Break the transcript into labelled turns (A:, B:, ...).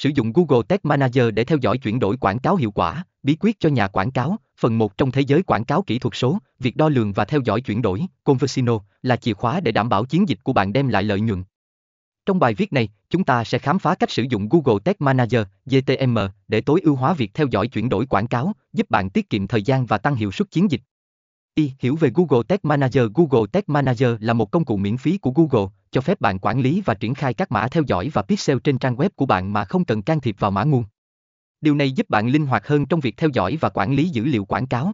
A: Sử dụng Google Tag Manager để theo dõi chuyển đổi quảng cáo hiệu quả, bí quyết cho nhà quảng cáo, phần 1 trong thế giới quảng cáo kỹ thuật số, việc đo lường và theo dõi chuyển đổi, Conversino, là chìa khóa để đảm bảo chiến dịch của bạn đem lại lợi nhuận. Trong bài viết này, chúng ta sẽ khám phá cách sử dụng Google Tag Manager, GTM, để tối ưu hóa việc theo dõi chuyển đổi quảng cáo, giúp bạn tiết kiệm thời gian và tăng hiệu suất chiến dịch. Y. Hiểu về Google Tag Manager Google Tag Manager là một công cụ miễn phí của Google, cho phép bạn quản lý và triển khai các mã theo dõi và pixel trên trang web của bạn mà không cần can thiệp vào mã nguồn. Điều này giúp bạn linh hoạt hơn trong việc theo dõi và quản lý dữ liệu quảng cáo.